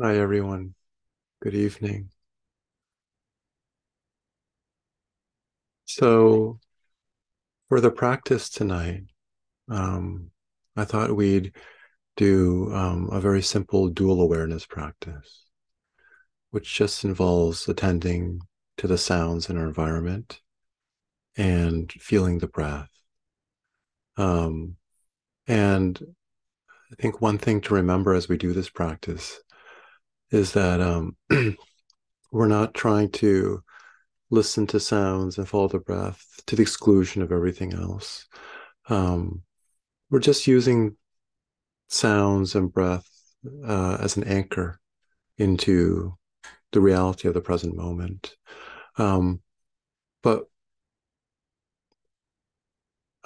Hi, everyone. Good evening. So, for the practice tonight, um, I thought we'd do um, a very simple dual awareness practice, which just involves attending to the sounds in our environment and feeling the breath. Um, and I think one thing to remember as we do this practice is that um, we're not trying to listen to sounds and follow the breath to the exclusion of everything else. Um, we're just using sounds and breath uh, as an anchor into the reality of the present moment. Um, but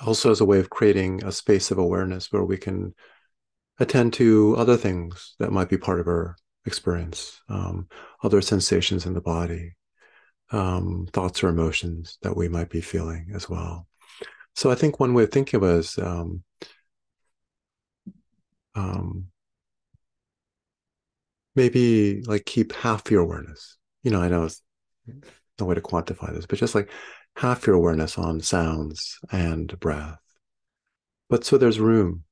also as a way of creating a space of awareness where we can attend to other things that might be part of our experience, um, other sensations in the body, um, thoughts or emotions that we might be feeling as well. So I think one way of thinking of um, um, maybe like keep half your awareness. You know, I know it's no way to quantify this, but just like half your awareness on sounds and breath. But so there's room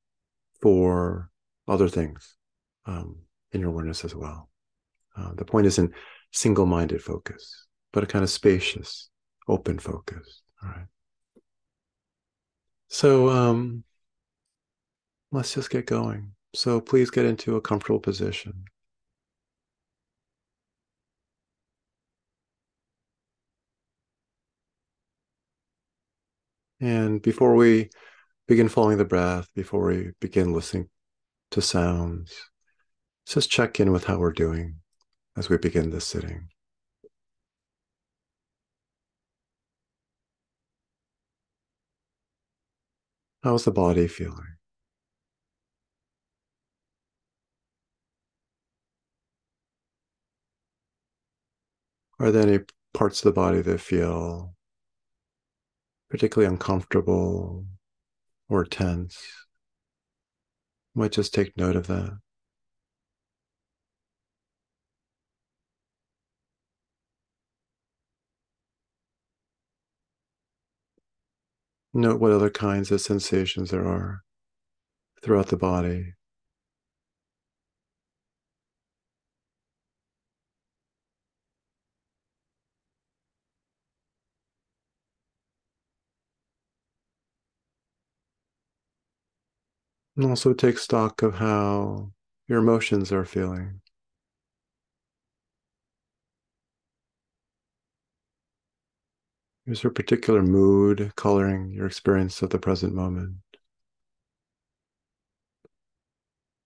for other things um, in your awareness as well. Uh, the point isn't single minded focus, but a kind of spacious, open focus. All right. So um, let's just get going. So please get into a comfortable position. And before we begin following the breath, before we begin listening to sounds, just check in with how we're doing as we begin this sitting. How's the body feeling? Are there any parts of the body that feel particularly uncomfortable or tense? Might just take note of that. Note what other kinds of sensations there are throughout the body. And also take stock of how your emotions are feeling. Is there a particular mood coloring your experience of the present moment?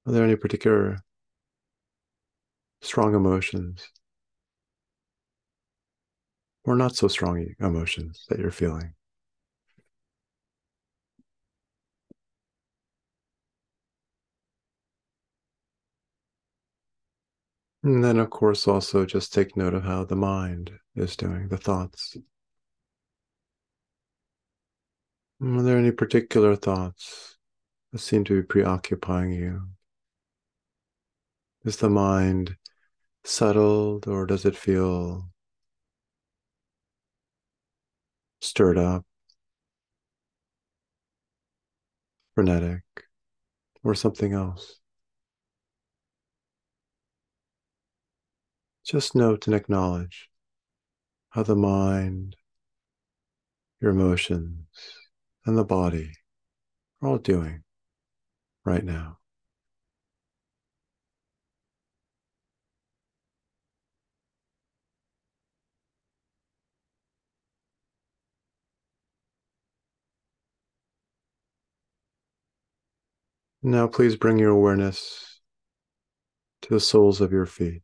Are there any particular strong emotions or not so strong emotions that you're feeling? And then, of course, also just take note of how the mind is doing, the thoughts. Are there any particular thoughts that seem to be preoccupying you? Is the mind settled or does it feel stirred up, frenetic, or something else? Just note and acknowledge how the mind, your emotions, and the body are all doing right now. Now, please bring your awareness to the soles of your feet.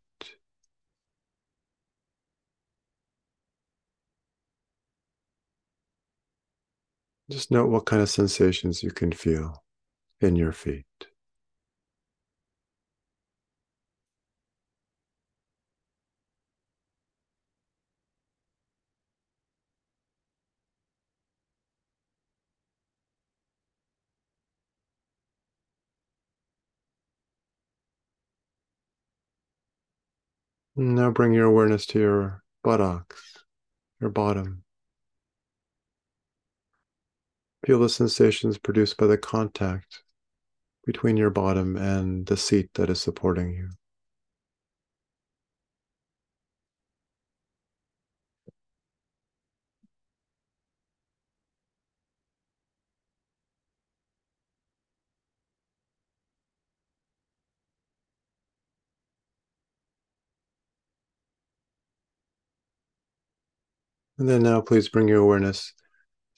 Just note what kind of sensations you can feel in your feet. Now bring your awareness to your buttocks, your bottom. Feel the sensations produced by the contact between your bottom and the seat that is supporting you. And then now please bring your awareness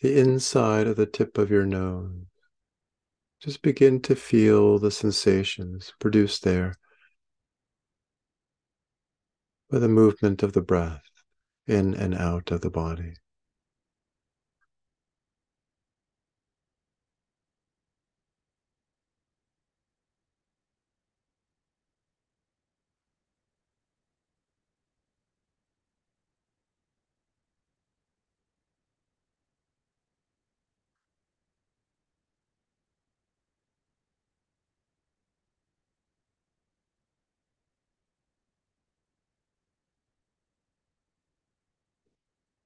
the inside of the tip of your nose. Just begin to feel the sensations produced there by the movement of the breath in and out of the body.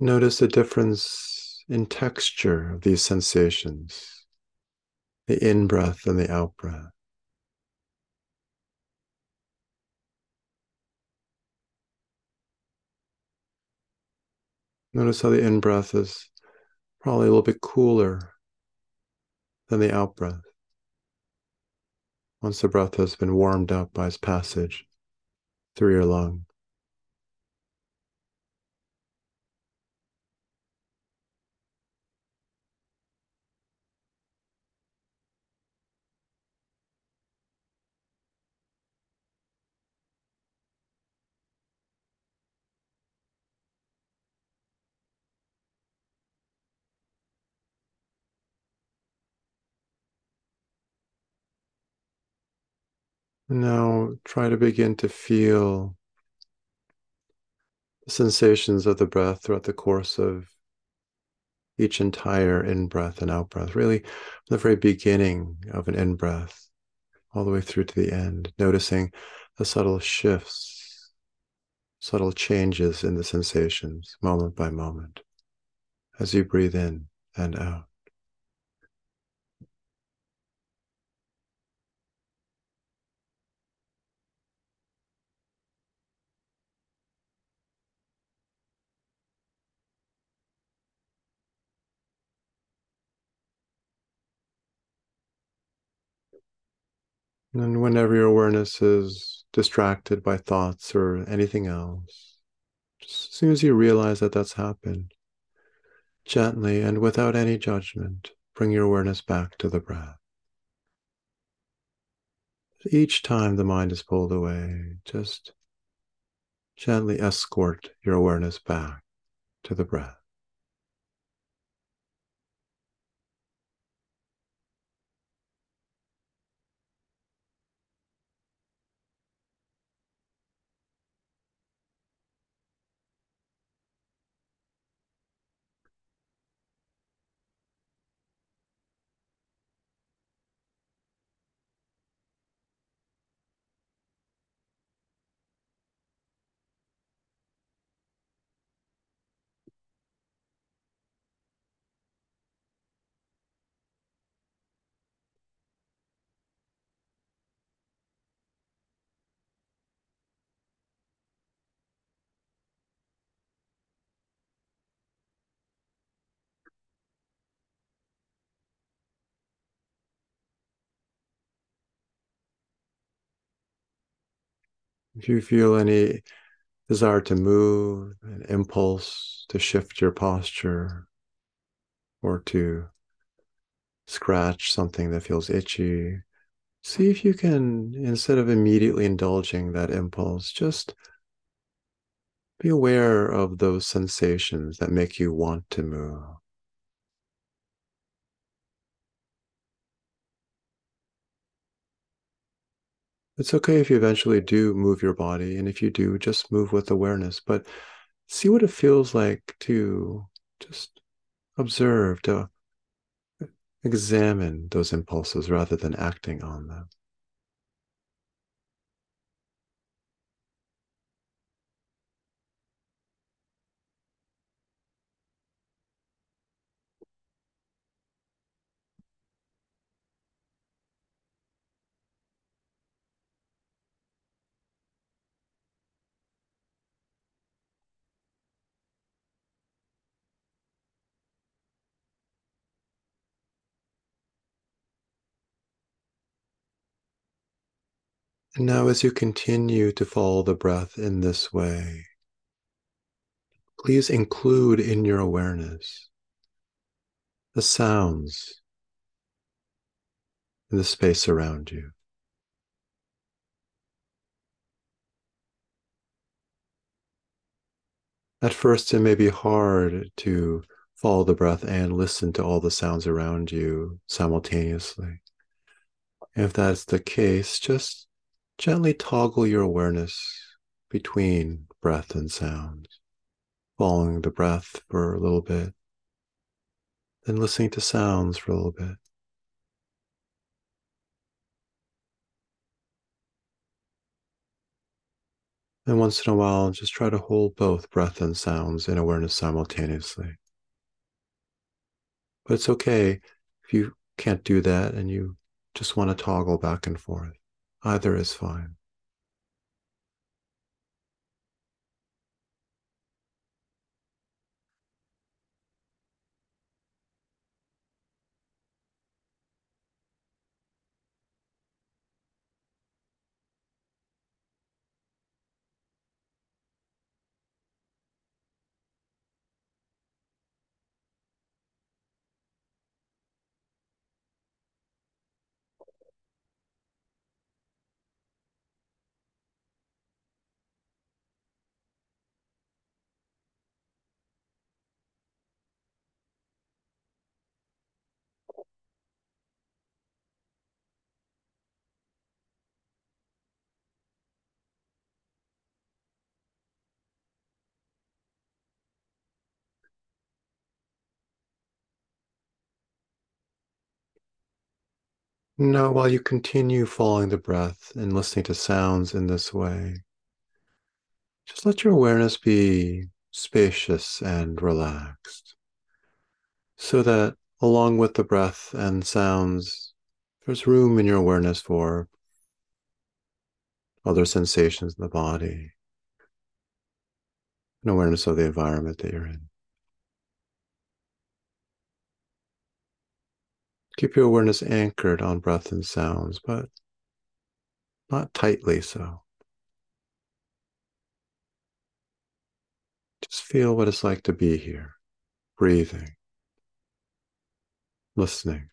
Notice the difference in texture of these sensations, the in breath and the out breath. Notice how the in breath is probably a little bit cooler than the out breath. Once the breath has been warmed up by its passage through your lung. Now try to begin to feel the sensations of the breath throughout the course of each entire in breath and out breath, really from the very beginning of an in breath all the way through to the end, noticing the subtle shifts, subtle changes in the sensations moment by moment as you breathe in and out. And whenever your awareness is distracted by thoughts or anything else, just as soon as you realize that that's happened, gently and without any judgment, bring your awareness back to the breath. Each time the mind is pulled away, just gently escort your awareness back to the breath. If you feel any desire to move, an impulse to shift your posture, or to scratch something that feels itchy, see if you can, instead of immediately indulging that impulse, just be aware of those sensations that make you want to move. It's okay if you eventually do move your body. And if you do, just move with awareness, but see what it feels like to just observe, to examine those impulses rather than acting on them. And now, as you continue to follow the breath in this way, please include in your awareness the sounds in the space around you. At first, it may be hard to follow the breath and listen to all the sounds around you simultaneously. If that's the case, just gently toggle your awareness between breath and sound, following the breath for a little bit, then listening to sounds for a little bit. And once in a while, just try to hold both breath and sounds in awareness simultaneously. But it's okay if you can't do that and you just want to toggle back and forth. Either is fine. Now, while you continue following the breath and listening to sounds in this way, just let your awareness be spacious and relaxed so that along with the breath and sounds, there's room in your awareness for other sensations in the body, an awareness of the environment that you're in. Keep your awareness anchored on breath and sounds, but not tightly so. Just feel what it's like to be here, breathing, listening.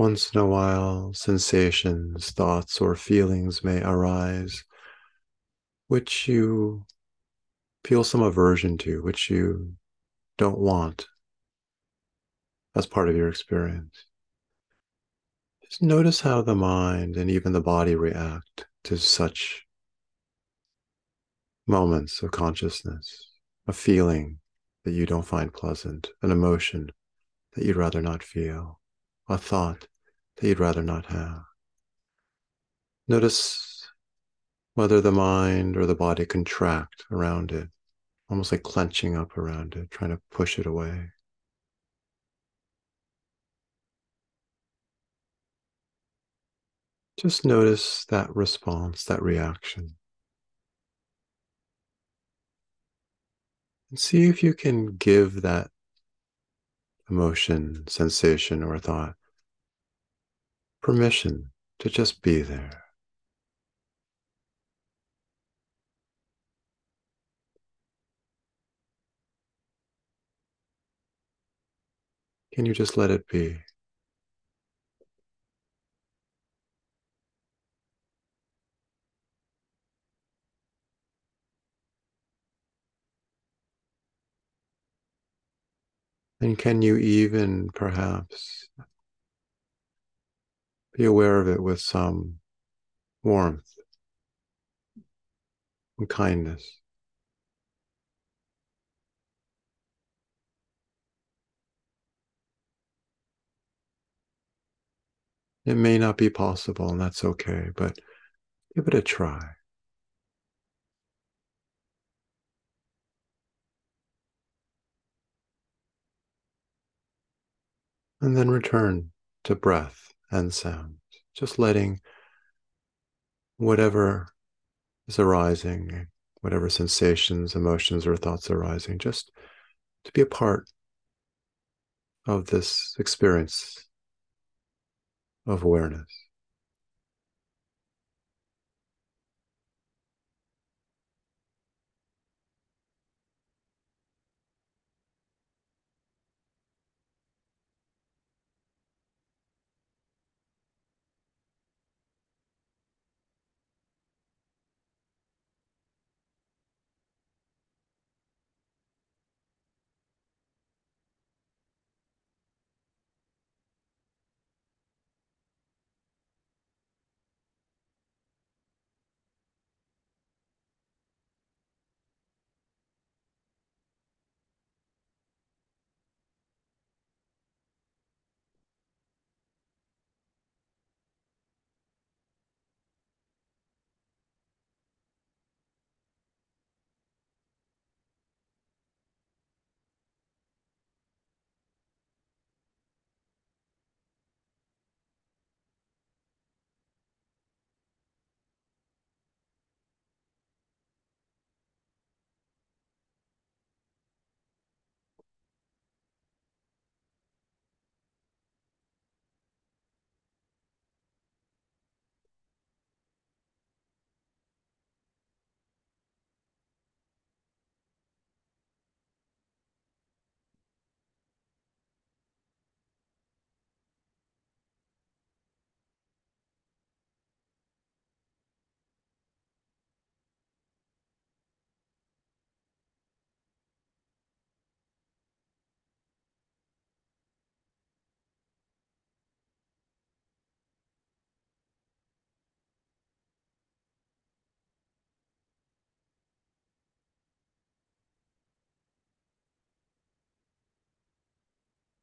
Once in a while, sensations, thoughts, or feelings may arise which you feel some aversion to, which you don't want as part of your experience. Just notice how the mind and even the body react to such moments of consciousness, a feeling that you don't find pleasant, an emotion that you'd rather not feel, a thought that you'd rather not have. Notice whether the mind or the body contract around it, almost like clenching up around it, trying to push it away. Just notice that response, that reaction. And see if you can give that emotion, sensation, or thought permission to just be there. Can you just let it be? And can you even perhaps be aware of it with some warmth and kindness? It may not be possible, and that's okay, but give it a try. And then return to breath and sound, just letting whatever is arising, whatever sensations, emotions, or thoughts arising, just to be a part of this experience of awareness.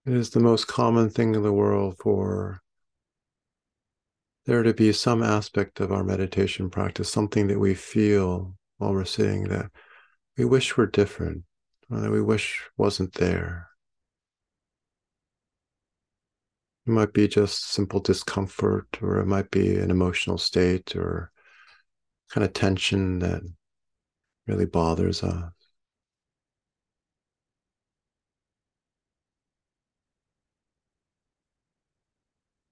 It is the most common thing in the world for there to be some aspect of our meditation practice, something that we feel while we're sitting that we wish were different, or that we wish wasn't there. It might be just simple discomfort, or it might be an emotional state or kind of tension that really bothers us.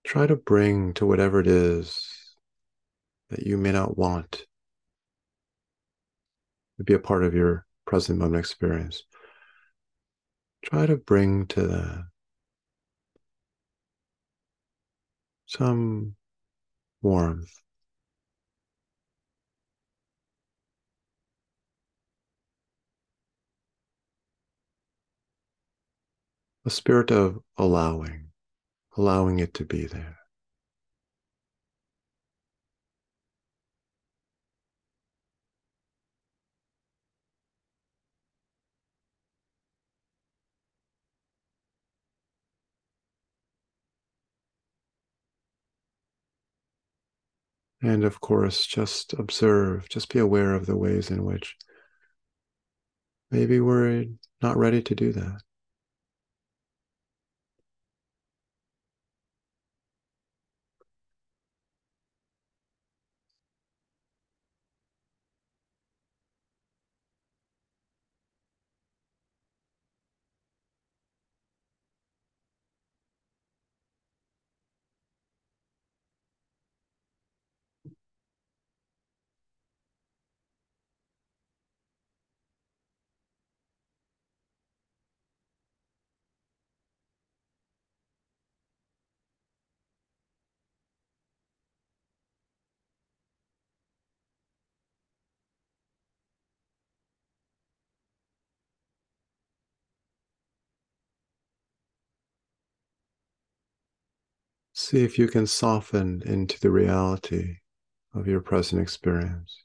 Try to bring to whatever it is that you may not want to be a part of your present moment experience. Try to bring to that some warmth. A spirit of allowing allowing it to be there. And of course, just observe, just be aware of the ways in which maybe we're not ready to do that. See if you can soften into the reality of your present experience.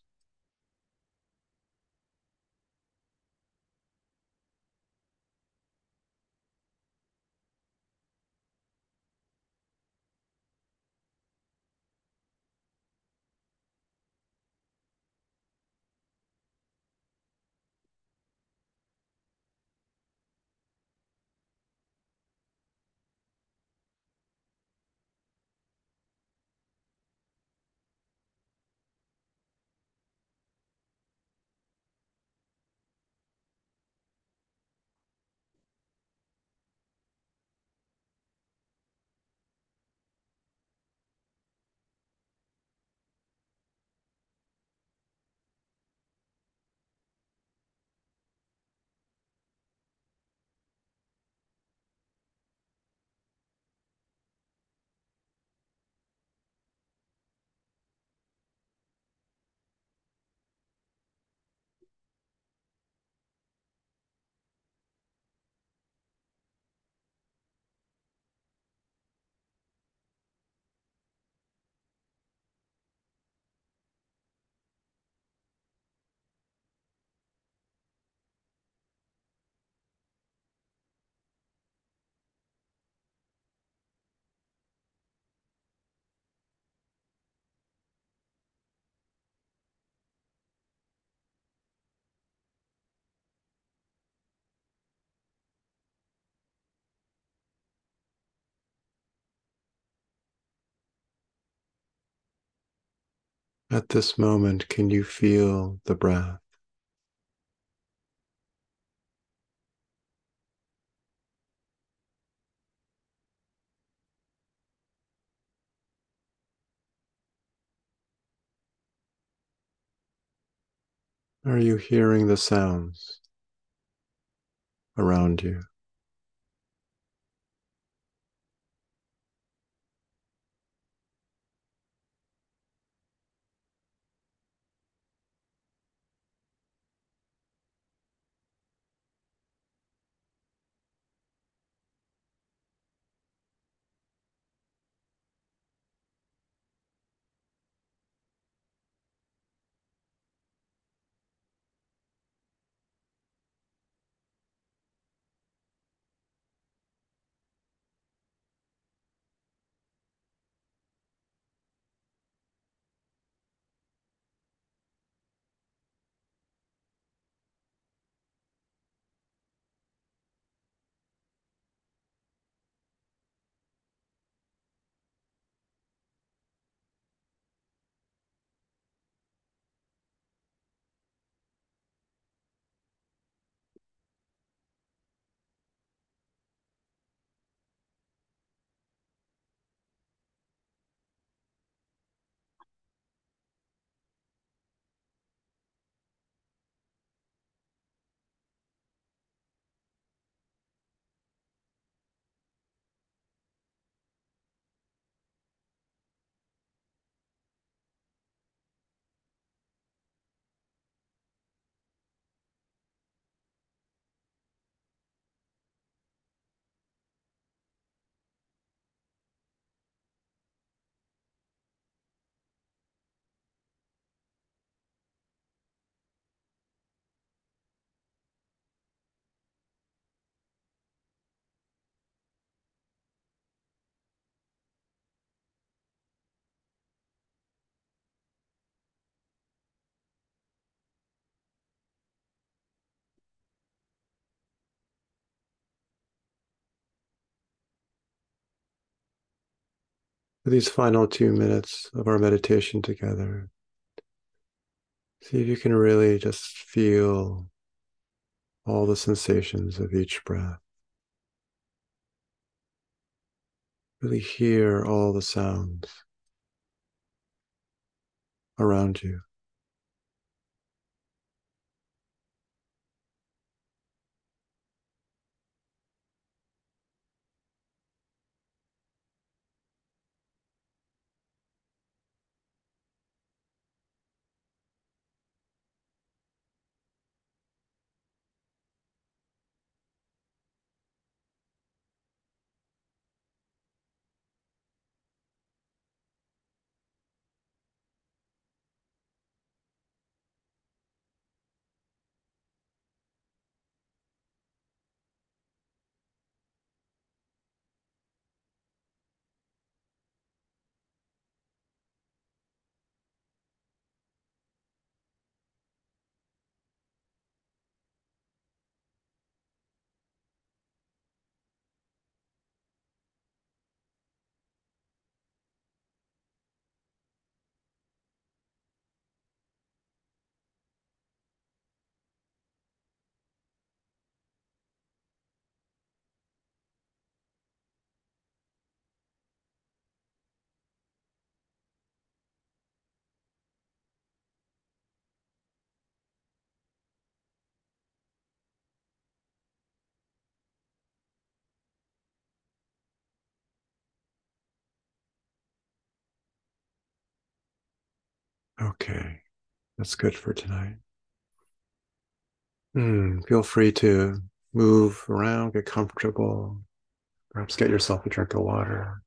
At this moment, can you feel the breath? Are you hearing the sounds around you? For these final two minutes of our meditation together, see if you can really just feel all the sensations of each breath. Really hear all the sounds around you. Okay, that's good for tonight. Mm, feel free to move around, get comfortable. Perhaps get yourself a drink of water.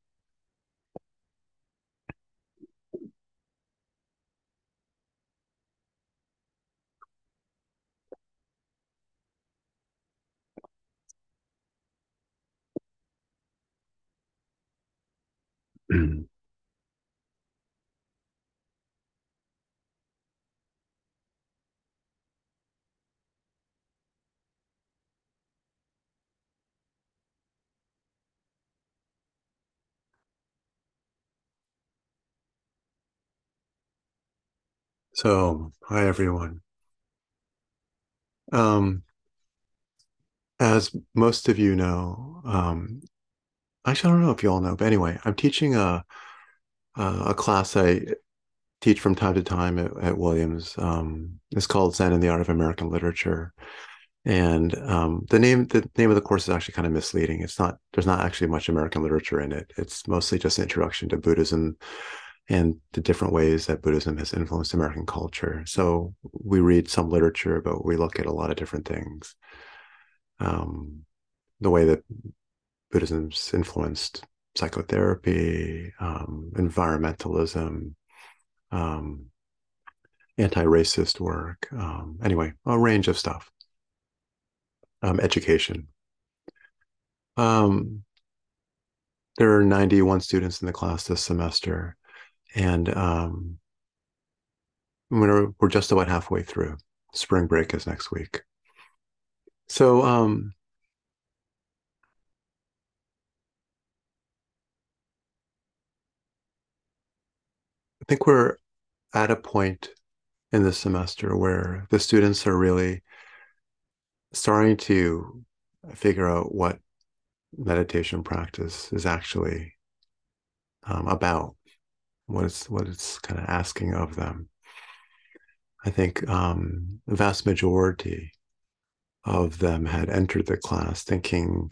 So, hi everyone. Um, as most of you know, um, actually, I don't know if you all know, but anyway, I'm teaching a a class I teach from time to time at, at Williams. Um, it's called Zen and the Art of American Literature, and um, the name the name of the course is actually kind of misleading. It's not there's not actually much American literature in it. It's mostly just an introduction to Buddhism and the different ways that Buddhism has influenced American culture. So we read some literature, but we look at a lot of different things. Um, the way that Buddhism's influenced psychotherapy, um, environmentalism, um, anti-racist work. Um, anyway, a range of stuff. Um, education. Um, there are 91 students in the class this semester and um, we're, we're just about halfway through. Spring break is next week. So, um, I think we're at a point in the semester where the students are really starting to figure out what meditation practice is actually um, about what it's what it's kind of asking of them. I think um, the vast majority of them had entered the class thinking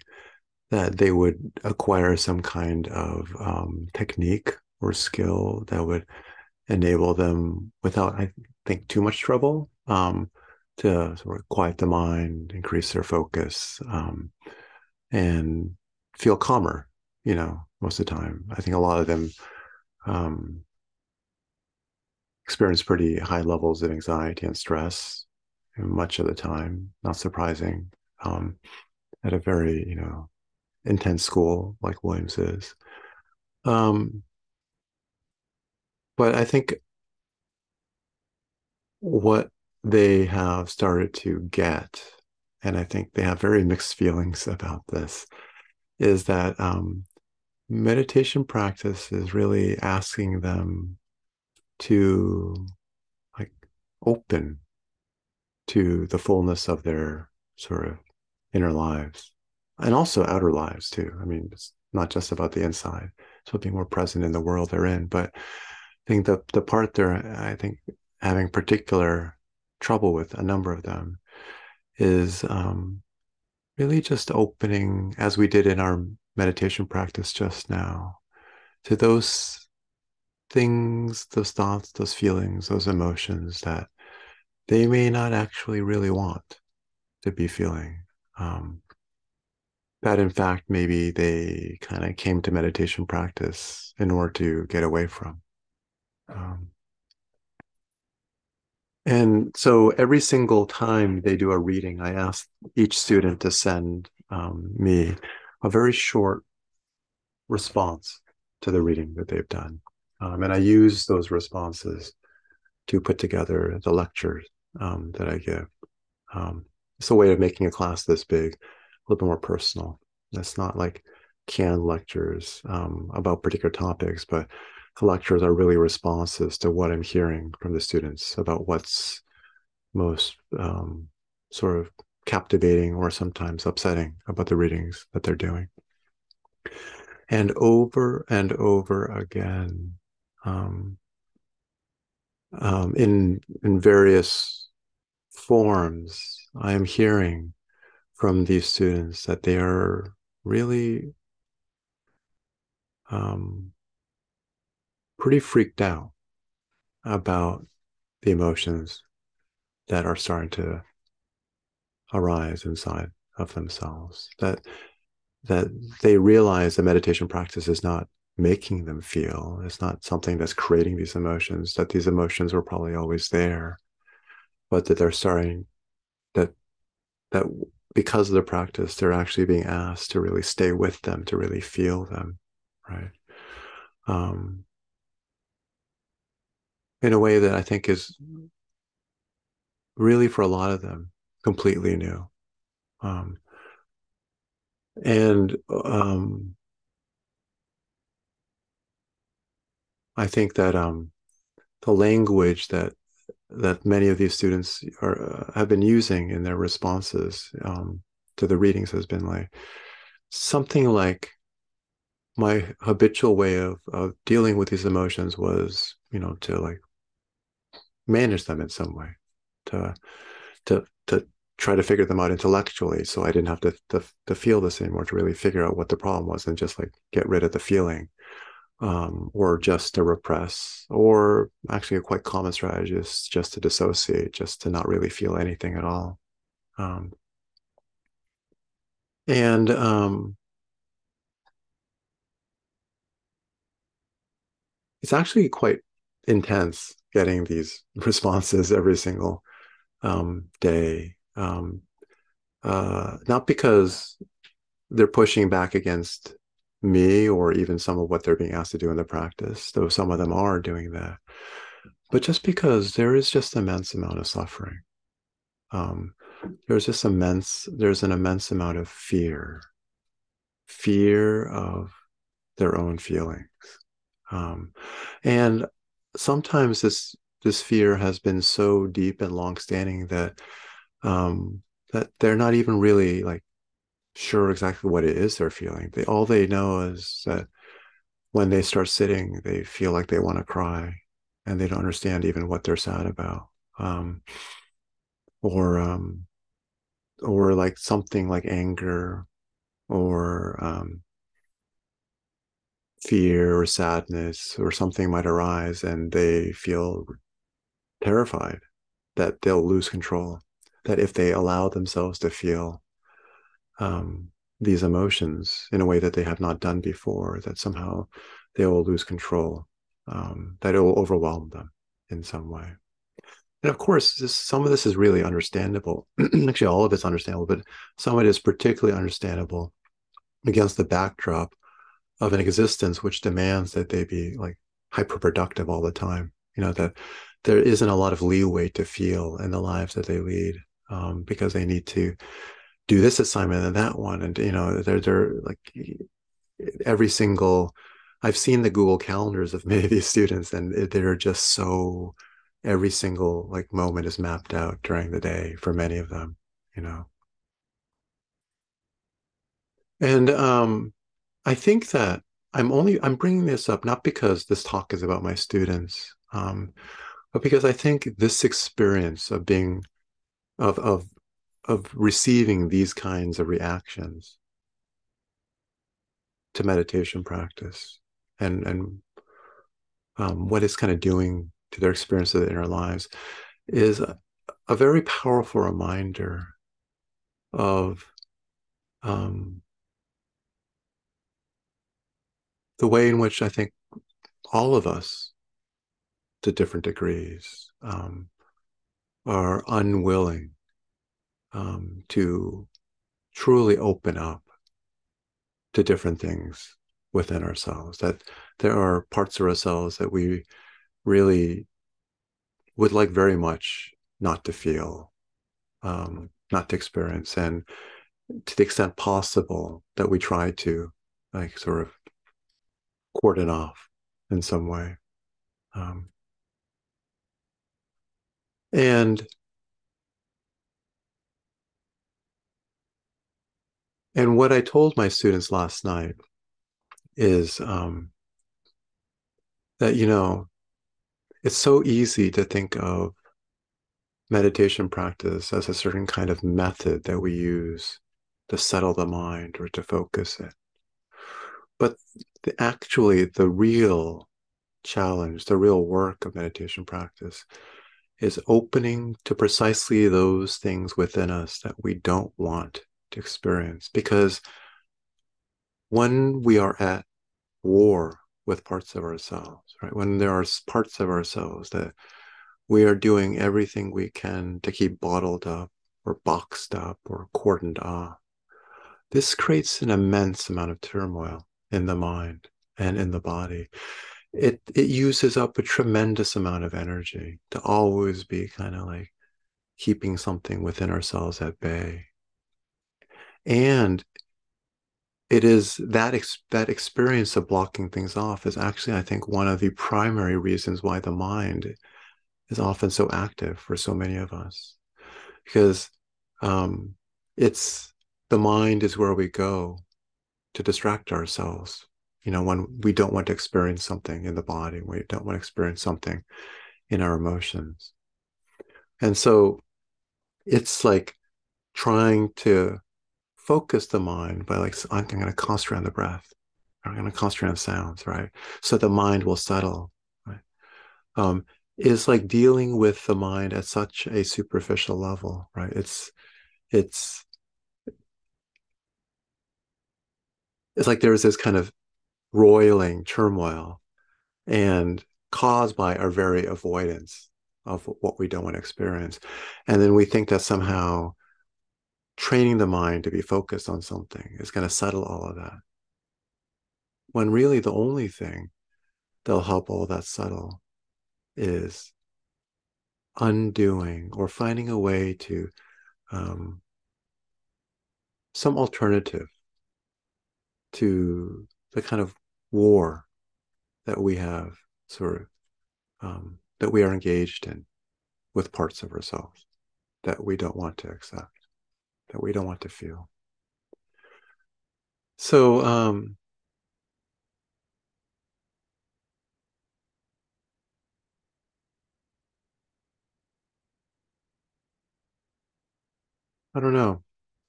that they would acquire some kind of um, technique or skill that would enable them without, I think, too much trouble um, to sort of quiet the mind, increase their focus, um, and feel calmer, you know, most of the time. I think a lot of them um, experience pretty high levels of anxiety and stress much of the time. Not surprising. Um, at a very you know intense school like Williams is. Um, but I think what they have started to get, and I think they have very mixed feelings about this, is that um, meditation practice is really asking them to like open to the fullness of their sort of inner lives and also outer lives too. I mean, it's not just about the inside. So being more present in the world they're in. But I think the the part they're I think having particular trouble with a number of them is um, really just opening, as we did in our meditation practice just now to those things, those thoughts, those feelings, those emotions that they may not actually really want to be feeling. Um, that in fact, maybe they kind of came to meditation practice in order to get away from. Um, and so every single time they do a reading, I ask each student to send um, me a very short response to the reading that they've done. Um, and I use those responses to put together the lectures um, that I give. Um, it's a way of making a class this big a little bit more personal. It's not like canned lectures um, about particular topics, but the lectures are really responses to what I'm hearing from the students about what's most um, sort of captivating or sometimes upsetting about the readings that they're doing. And over and over again, um, um, in in various forms, I am hearing from these students that they are really um, pretty freaked out about the emotions that are starting to arise inside of themselves that that they realize the meditation practice is not making them feel it's not something that's creating these emotions that these emotions were probably always there but that they're starting that that because of the practice they're actually being asked to really stay with them to really feel them right? Um, in a way that i think is really for a lot of them completely new. Um, and um, I think that um, the language that that many of these students are uh, have been using in their responses um, to the readings has been like something like my habitual way of of dealing with these emotions was you know to like manage them in some way to to to try to figure them out intellectually so i didn't have to, to to feel this anymore to really figure out what the problem was and just like get rid of the feeling um, or just to repress or actually a quite common strategy is just to dissociate just to not really feel anything at all um, and um, it's actually quite intense getting these responses every single um, day um, uh, not because they're pushing back against me or even some of what they're being asked to do in the practice, though some of them are doing that, but just because there is just immense amount of suffering. Um, there's just immense, there's an immense amount of fear, fear of their own feelings. Um, and sometimes this this fear has been so deep and long standing that um, that they're not even really like sure exactly what it is they're feeling. They all they know is that when they start sitting, they feel like they want to cry, and they don't understand even what they're sad about, um, or um, or like something like anger, or um, fear or sadness or something might arise, and they feel terrified that they'll lose control that if they allow themselves to feel um, these emotions in a way that they have not done before, that somehow they will lose control, um, that it will overwhelm them in some way. And of course, this, some of this is really understandable. Actually, all of it's understandable, but some of it is particularly understandable against the backdrop of an existence which demands that they be like hyper productive all the time. You know, that there isn't a lot of leeway to feel in the lives that they lead um, because they need to do this assignment and that one. And you know they're they're like every single i've seen the google calendars of many of these students and they're just so every single like moment is mapped out during the day for many of them you know? And um i think that i'm only i'm bringing this up not because this talk is about my students um but because i think this experience of being of of of receiving these kinds of reactions to meditation practice and and um, what it's kind of doing to their experience of the inner lives is a, a very powerful reminder of um, the way in which I think all of us, to different degrees, um, are unwilling um, to truly open up to different things within ourselves, that there are parts of ourselves that we really would like very much not to feel, um, not to experience. And to the extent possible that we try to like sort of cordon off in some way. Um, and and what I told my students last night is um, that you know it's so easy to think of meditation practice as a certain kind of method that we use to settle the mind or to focus it. But the, actually, the real challenge, the real work of meditation practice is opening to precisely those things within us that we don't want to experience. Because when we are at war with parts of ourselves, right? When there are parts of ourselves that we are doing everything we can to keep bottled up or boxed up or cordoned off, this creates an immense amount of turmoil in the mind and in the body it it uses up a tremendous amount of energy to always be kind of like keeping something within ourselves at bay. And it is that ex- that experience of blocking things off is actually i think one of the primary reasons why the mind is often so active for so many of us. Because um, it's the mind is where we go to distract ourselves you know when we don't want to experience something in the body we don't want to experience something in our emotions. And so it's like trying to focus the mind by like i'm going to concentrate on the breath. I'm going to concentrate on sounds right? So the mind will settle right? Um is like dealing with the mind at such a superficial level right? It's it's it's like there's this kind of roiling turmoil and caused by our very avoidance of what we don't want to experience. And then we think that somehow training the mind to be focused on something is going to settle all of that. When really the only thing that'll help all that settle is undoing or finding a way to um, some alternative to the kind of war that we have sort of um, that we are engaged in with parts of ourselves that we don't want to accept that we don't want to feel. So um, i don't know.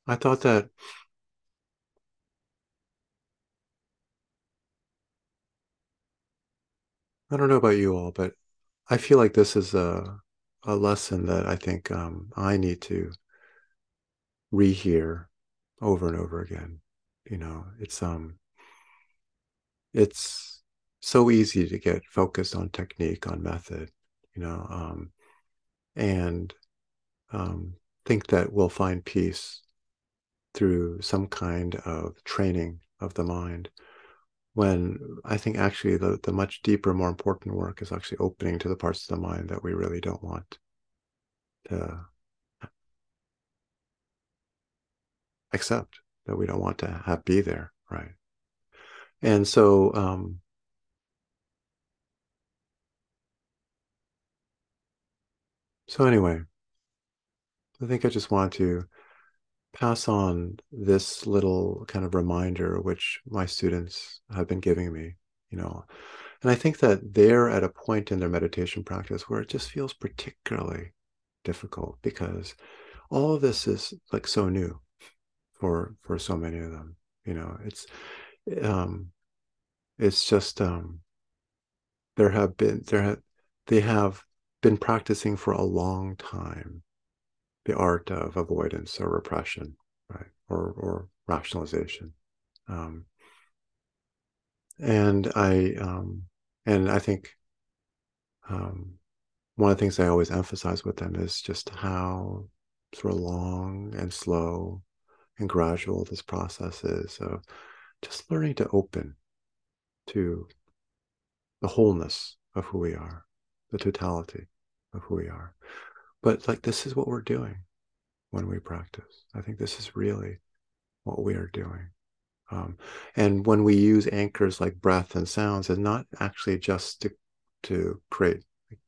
I thought that I don't know about you all, but I feel like this is a a lesson that I think um, I need to rehear over and over again. You know, it's um, it's so easy to get focused on technique, on method, you know, um, and um, think that we'll find peace through some kind of training of the mind when I think actually the, the much deeper, more important work is actually opening to the parts of the mind that we really don't want to accept, that we don't want to have be there, right? And so, um, so anyway, I think I just want to pass on this little kind of reminder which my students have been giving me you know and i think that they're at a point in their meditation practice where it just feels particularly difficult because all of this is like so new for for so many of them you know it's um it's just um there have been there have they have been practicing for a long time the art of avoidance or repression, right, or or rationalization. Um, and I um, and I think um, one of the things I always emphasize with them is just how sort of long and slow and gradual this process is of just learning to open to the wholeness of who we are, the totality of who we are, but like this is what we're doing when we practice. I think this is really what we are doing. Um, and when we use anchors like breath and sounds, and not actually just to to create like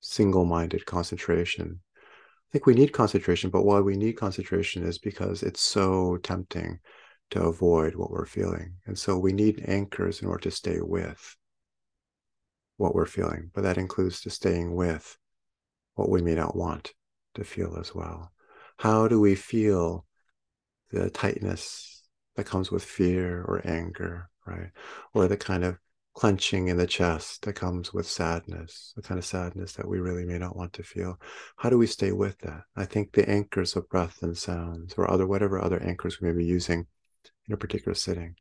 single-minded concentration. I think we need concentration, but why we need concentration is because it's so tempting to avoid what we're feeling. And so we need anchors in order to stay with what we're feeling. But that includes to staying with what we may not want to feel as well. How do we feel the tightness that comes with fear or anger, right? Or the kind of clenching in the chest that comes with sadness, the kind of sadness that we really may not want to feel. How do we stay with that? I think the anchors of breath and sounds, or other whatever other anchors we may be using in a particular sitting,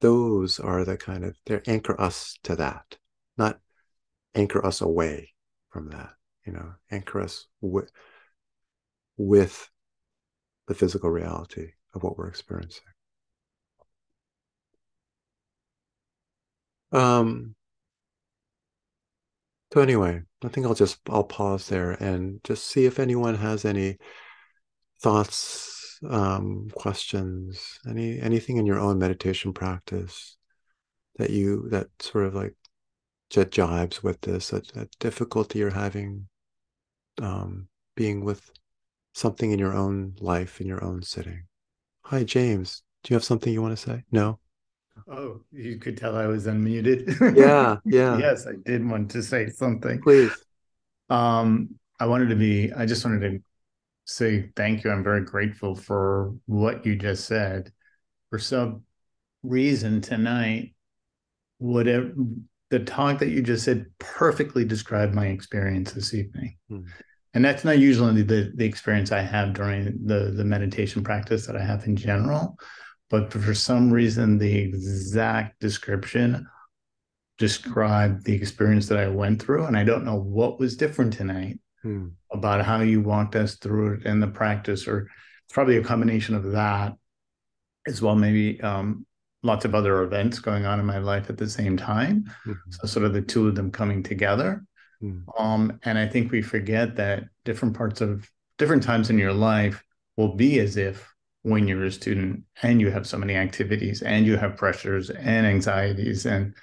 those are the kind of they anchor us to that, not anchor us away from that. You know, anchor us with with the physical reality of what we're experiencing. Um, so anyway, I think I'll just I'll pause there and just see if anyone has any thoughts, um, questions, any anything in your own meditation practice that you that sort of like jibes with this, that difficulty you're having um, being with something in your own life, in your own sitting. Hi, James. Do you have something you want to say? No. Oh, you could tell I was unmuted. Yeah, yeah. yes, I did want to say something. Please. Um, I wanted to be, I just wanted to say thank you. I'm very grateful for what you just said. For some reason tonight, whatever the talk that you just said perfectly described my experience this evening. Hmm. And that's not usually the, the experience I have during the, the meditation practice that I have in general but for some reason the exact description described the experience that I went through, and I don't know what was different tonight hmm. about how you walked us through it in the practice, or it's probably a combination of that as well, maybe um, lots of other events going on in my life at the same time. Mm-hmm. So sort of the two of them coming together. Mm. Um, and I think we forget that different parts of different times in your life will be as if when you're a student and you have so many activities and you have pressures and anxieties and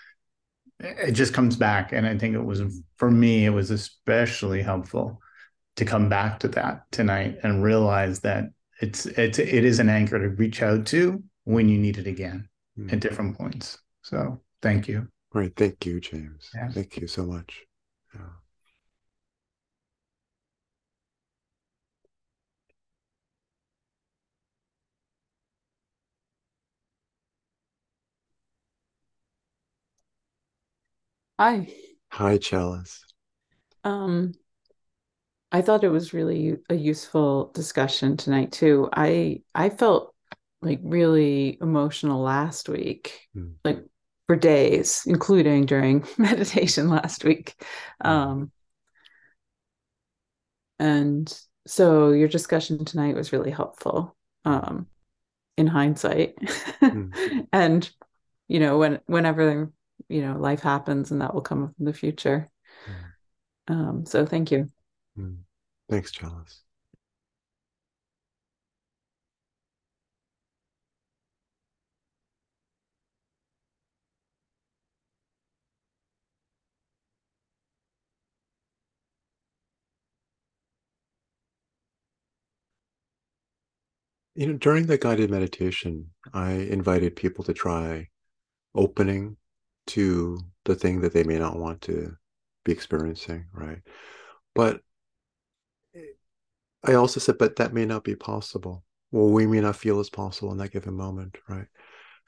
it just comes back and i think it was for me it was especially helpful to come back to that tonight and realize that it's it's it is an anchor to reach out to when you need it again mm-hmm. at different points so thank you right thank you james yeah. thank you so much yeah. Hi. Hi, Chalice. Um, I thought it was really a useful discussion tonight too. I I felt like really emotional last week, mm. like for days, including during meditation last week. Mm. Um, and so your discussion tonight was really helpful um, in hindsight. Mm. and you know, when whenever you know life happens and that will come up in the future mm. um, so thank you mm. thanks chalice you know during the guided meditation i invited people to try opening to the thing that they may not want to be experiencing, right? But eh, I also said, but that may not be possible. Well, we may not feel as possible in that given moment, right?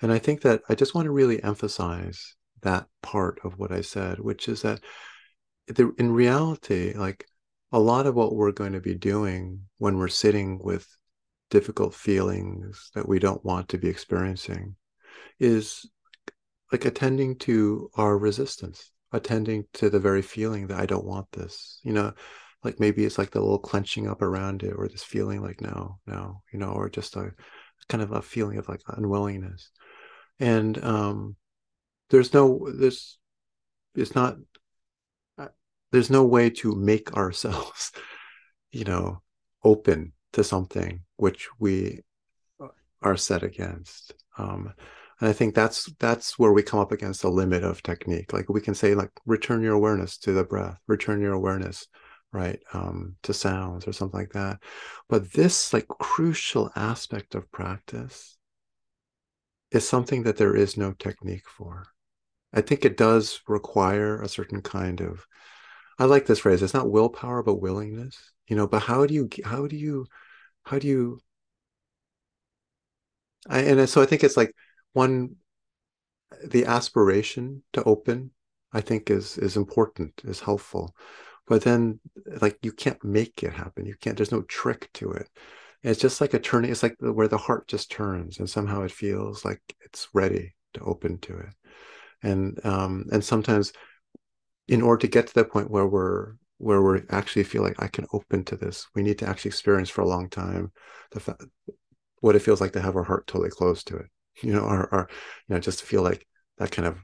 And I think that I just want to really emphasize that part of what I said, which is that in reality, like a lot of what we're going to be doing when we're sitting with difficult feelings that we don't want to be experiencing is like attending to our resistance, attending to the very feeling that I don't want this, you know, like maybe it's like the little clenching up around it or this feeling like no, no, you know, or just a kind of a feeling of like unwillingness. And um there's no there's it's not uh, there's no way to make ourselves, you know, open to something which we are set against. Um, and i think that's that's where we come up against the limit of technique. Like we can say like return your awareness to the breath return your awareness right um, to sounds or something like that. But this like crucial aspect of practice is something that there is no technique for. I think it does require a certain kind of i like this phrase it's not willpower but willingness. You know but how do you how do you how do you I, and so i think it's like one the aspiration to open i think is is important is helpful. But then like you can't make it happen. You can't there's no trick to it. It's just like a turning it's like where the heart just turns and somehow it feels like it's ready to open to it. And um and sometimes in order to get to that point where we're where we actually feel like i can open to this. We need to actually experience for a long time the fact what it feels like to have our heart totally closed to it. You know our, our you know just feel like that kind of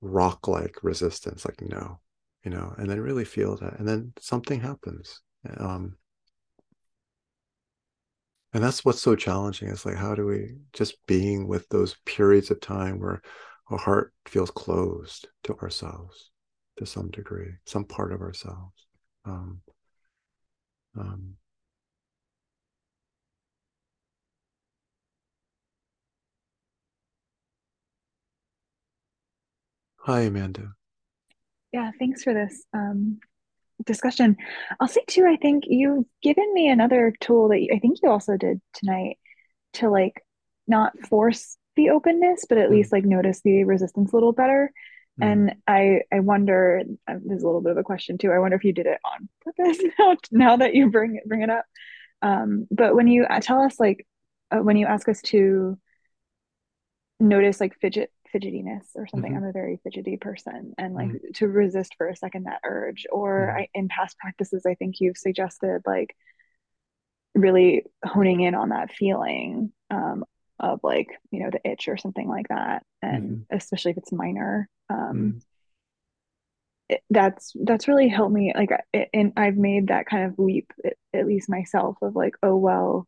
rock like resistance like no you know and then really feel that and then something happens um and that's what's so challenging is like how do we just being with those periods of time where our heart feels closed to ourselves to some degree some part of ourselves um, um, hi amanda yeah thanks for this um, discussion. I'll say too, I think you've given me another tool that I think you also did tonight to like not force the openness, but at mm. least like notice the resistance a little better. Mm. And I I wonder um, there's a little bit of a question too. I wonder if you did it on purpose now, now that you bring it bring it up. Um, but when you uh, tell us like uh, when you ask us to notice like fidget fidgetiness or something. Mm-hmm. I'm a very fidgety person and like mm-hmm. to resist for a second that urge. Or mm-hmm. I, in past practices, I think you've suggested like really honing in on that feeling um, of like, you know, the itch or something like that. And mm-hmm. especially if it's minor. Um, mm-hmm. it, that's that's really helped me like it, and i've made that kind of leap at least myself of like oh well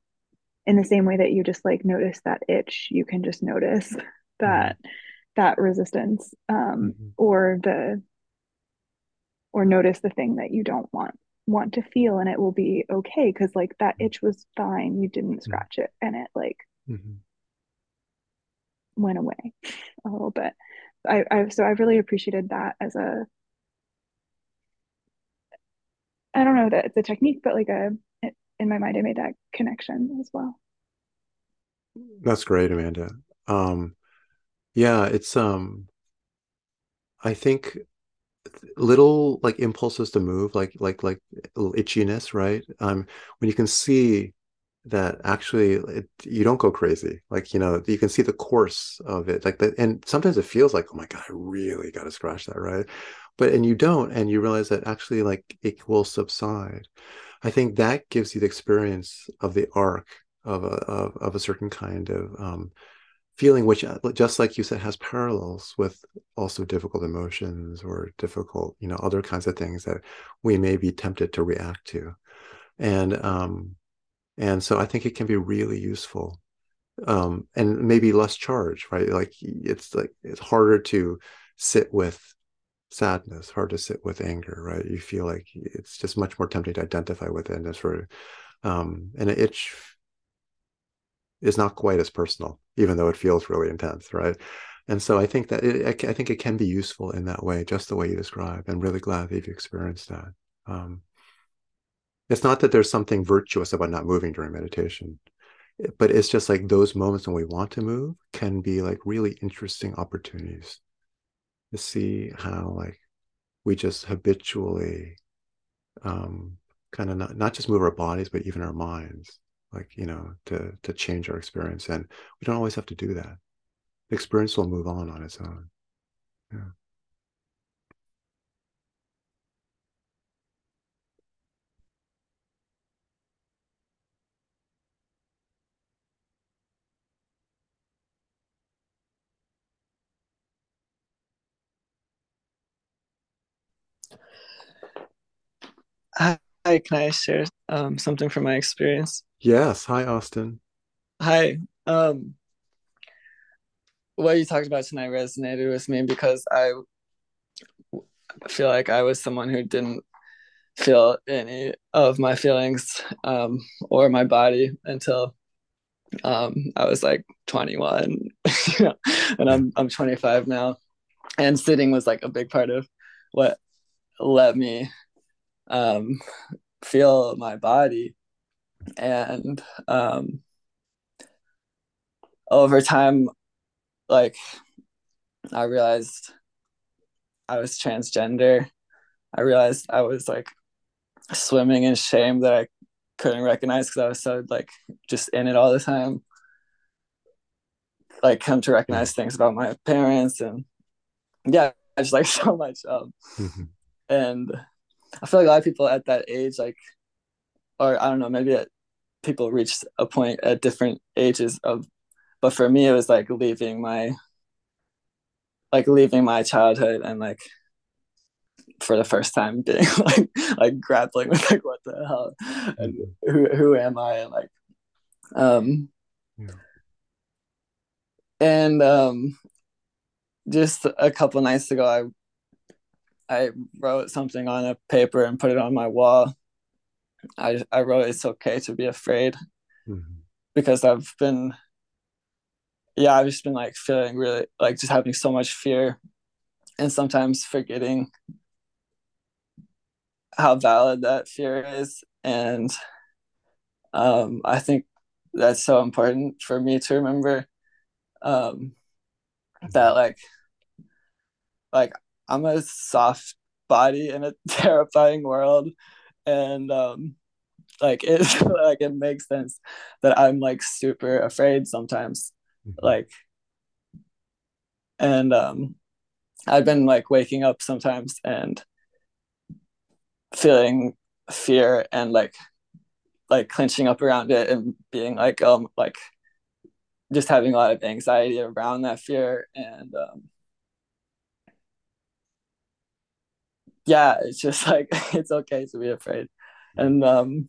in the same way that you just like notice that itch you can just notice that mm-hmm that resistance um, mm-hmm. or the or notice the thing that you don't want want to feel and it will be okay because like that mm-hmm. itch was fine you didn't scratch it and it like mm-hmm. Went away a little bit. I, I so i really appreciated that as a i don't know that it's a technique but like a in my mind i made that connection as well. That's great amanda. Um yeah, it's um I think little like impulses to move, like like like itchiness, right? Um when you can see that actually it, you don't go crazy. Like you know you can see the course of it like that and sometimes it feels like oh my god i really got to scratch that right? But and you don't and you realize that actually like it will subside. I think that gives you the experience of the arc of a of, of a certain kind of um feeling which uh, just like you said has parallels with also difficult emotions or difficult you know other kinds of things that we may be tempted to react to. And um and so i think it can be really useful um and maybe less charge right like it's like it's harder to sit with sadness hard to sit with anger right you feel like it's just much more tempting to identify with it and just sort of um and an itch is not quite as personal, even though it feels really intense, right? And so I think that it, I think it can be useful in that way, just the way you describe. I'm really glad that you've experienced that. Um, it's not that there's something virtuous about not moving during meditation, but it's just like those moments when we want to move can be like really interesting opportunities to see how like we just habitually um, kind of not, not just move our bodies, but even our minds like you know to to change our experience. And we don't always have to do that. The experience will move on on its own. Yeah Hi, can I share um, something from my experience? Yes. Hi, Austin. Hi. Um, what you talked about tonight resonated with me because I feel like I was someone who didn't feel any of my feelings um, or my body until um, I was like 21, and I'm I'm 25 now, and sitting was like a big part of what let me um, feel my body and um, over time like I realized I was transgender. I realized I was like swimming in shame that I couldn't recognize because I was so like just in it all the time. Like come to recognize things about my parents and yeah, I just like so much. Um, mm-hmm. and I feel like a lot of people at that age, like, or I don't know, maybe at, people reach a point at different ages of, but for me, it was like leaving my, like leaving my childhood and like for the first time being like like grappling with like what the hell and who who am I and like um yeah. and um just a couple nights ago I wrote something on a paper and put it on my wall. I I wrote it's okay to be afraid mm-hmm. because I've been yeah, I've just been like feeling really like just having so much fear and sometimes forgetting how valid that fear is and um, i think that's so important for me to remember um, that like like i'm a soft body in a terrifying world and um like it like it makes sense that i'm like super afraid sometimes mm-hmm. like and um i've been like waking up sometimes and feeling fear and like like clenching up around it and being like um like just having a lot of anxiety around that fear and um yeah it's just like it's okay to be afraid. And um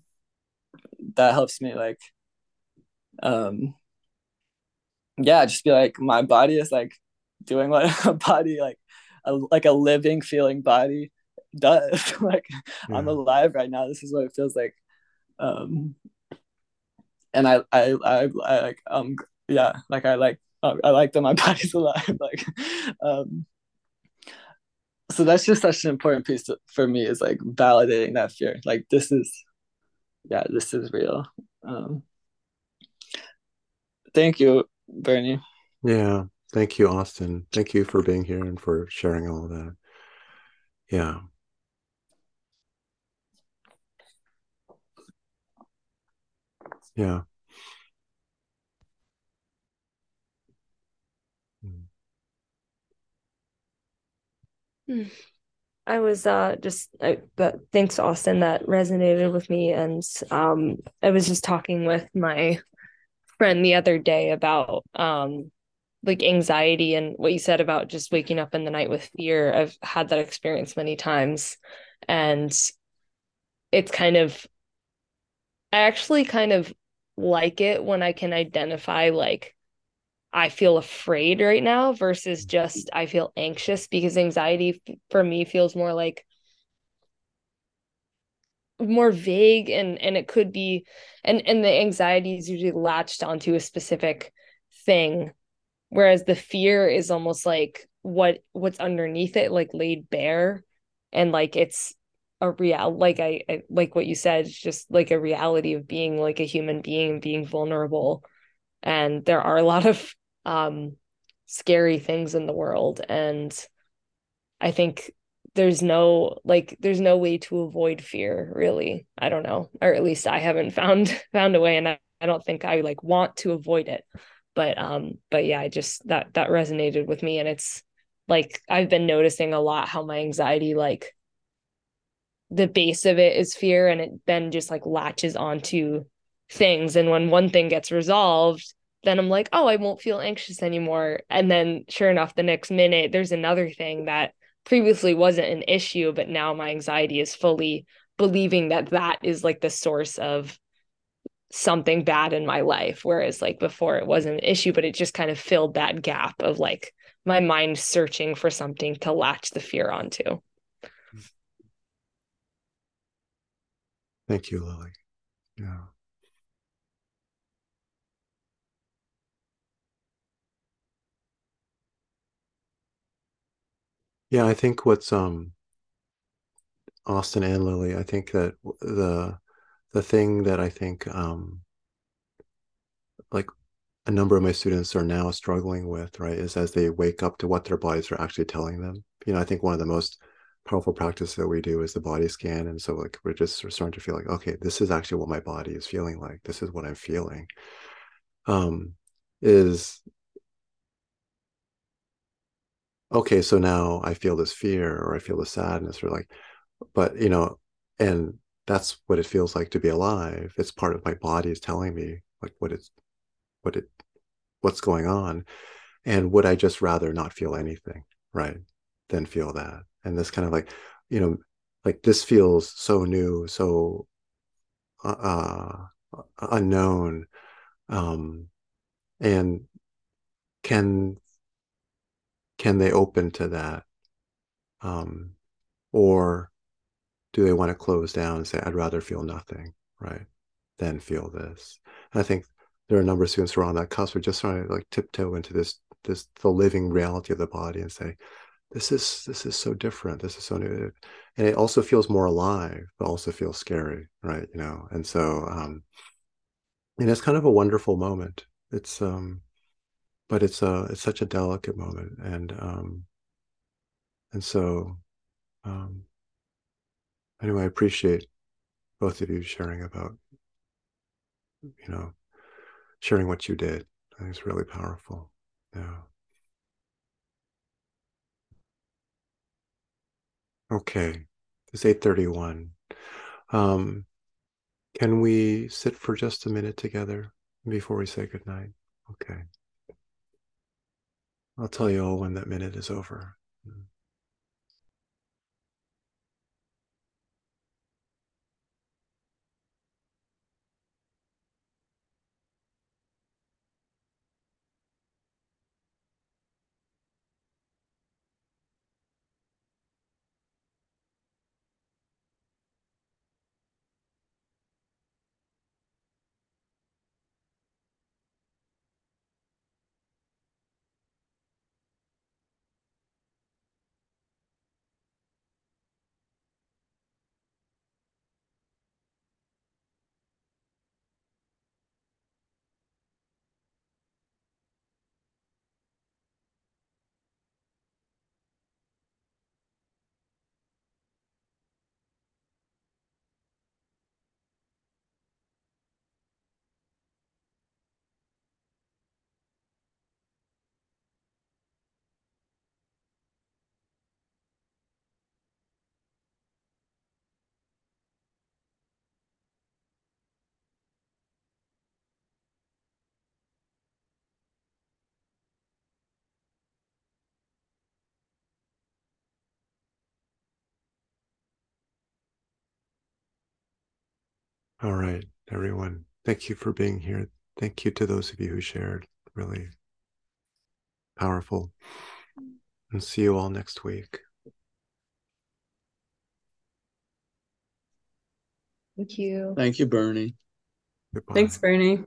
that helps me like um yeah just be like my body is like doing what a body like a, like a living feeling body does. Like yeah. i'm alive right now. This is what it feels like. Um and i i i, I like um yeah like i like i like that my body's alive like um so that's just such an important piece to, for me is like validating that fear. Like this is yeah this is real. Um thank you bernie. Yeah. Thank you austin. Thank you for being here and for sharing all that. Yeah. Yeah. I was uh just I, but thanks Austin that resonated with me. And um I was just talking with my friend the other day about um like anxiety and what you said about just waking up in the night with fear. I've had that experience many times. And it's kind of I actually kind of like it when I can identify like I feel afraid right now versus mm-hmm. just I feel anxious because anxiety for me feels more like more vague and and it could be and and the anxiety is usually latched onto a specific thing whereas the fear is almost like what what's underneath it like laid bare and like it's a real like I, I like what you said it's just like a reality of being like a human being being vulnerable. And there are a lot of um scary things in the world. And i think there's no like there's no way to avoid fear really. I don't know. Or at least i haven't found found a way. And I, I don't think i like want to avoid it. But um but yeah i just that that resonated with me. And it's like i've been noticing a lot how my anxiety like the base of it is fear. And it then just like latches onto things. And when one thing gets resolved then i'm like oh i won't feel anxious anymore and then sure enough the next minute there's another thing that previously wasn't an issue but now my anxiety is fully believing that that is like the source of something bad in my life whereas like before it wasn't an issue but it just kind of filled that gap of like my mind searching for something to latch the fear onto Thank you, Lily. Yeah. Yeah, I think what's um Austin and Lily, I think that the the thing that I think um like a number of my students are now struggling with, right, is as they wake up to what their bodies are actually telling them. You know, I think one of the most powerful practices that we do is the body scan. And so like we're just starting to feel like, okay, this is actually what my body is feeling like. This is what I'm feeling. Um, is okay, so now I feel this fear or I feel the sadness or like, but you know, and that's what it feels like to be alive. It's part of my body is telling me like what it's what it what's going on. And would I just rather not feel anything, right? Than feel that. And this kind of like, you know, like this feels so new, so uh, uh unknown. Um and can can they open to that? Um, or do they want to close down and say i'd rather feel nothing right than feel this? And i think there are a number of students who are on that cusp who are just trying to like tiptoe into this this the living reality of the body and say this is this is so different. This is so new. And it also feels more alive but also feels scary right you know? And so um and it's kind of a wonderful moment. It's um but it's a it's such a delicate moment and um and so um anyway i appreciate both of you sharing about you know sharing what you did. I think it's really powerful. Yeah. Okay. It's 831 um can we sit for just a minute together before we say goodnight? Okay I'll tell you all when that minute is over. Mm. All right, everyone. Thank you for being here. Thank you to those of you who shared. Really powerful. And see you all next week. Thank you. Thank you, Bernie. Goodbye. Thanks, Bernie.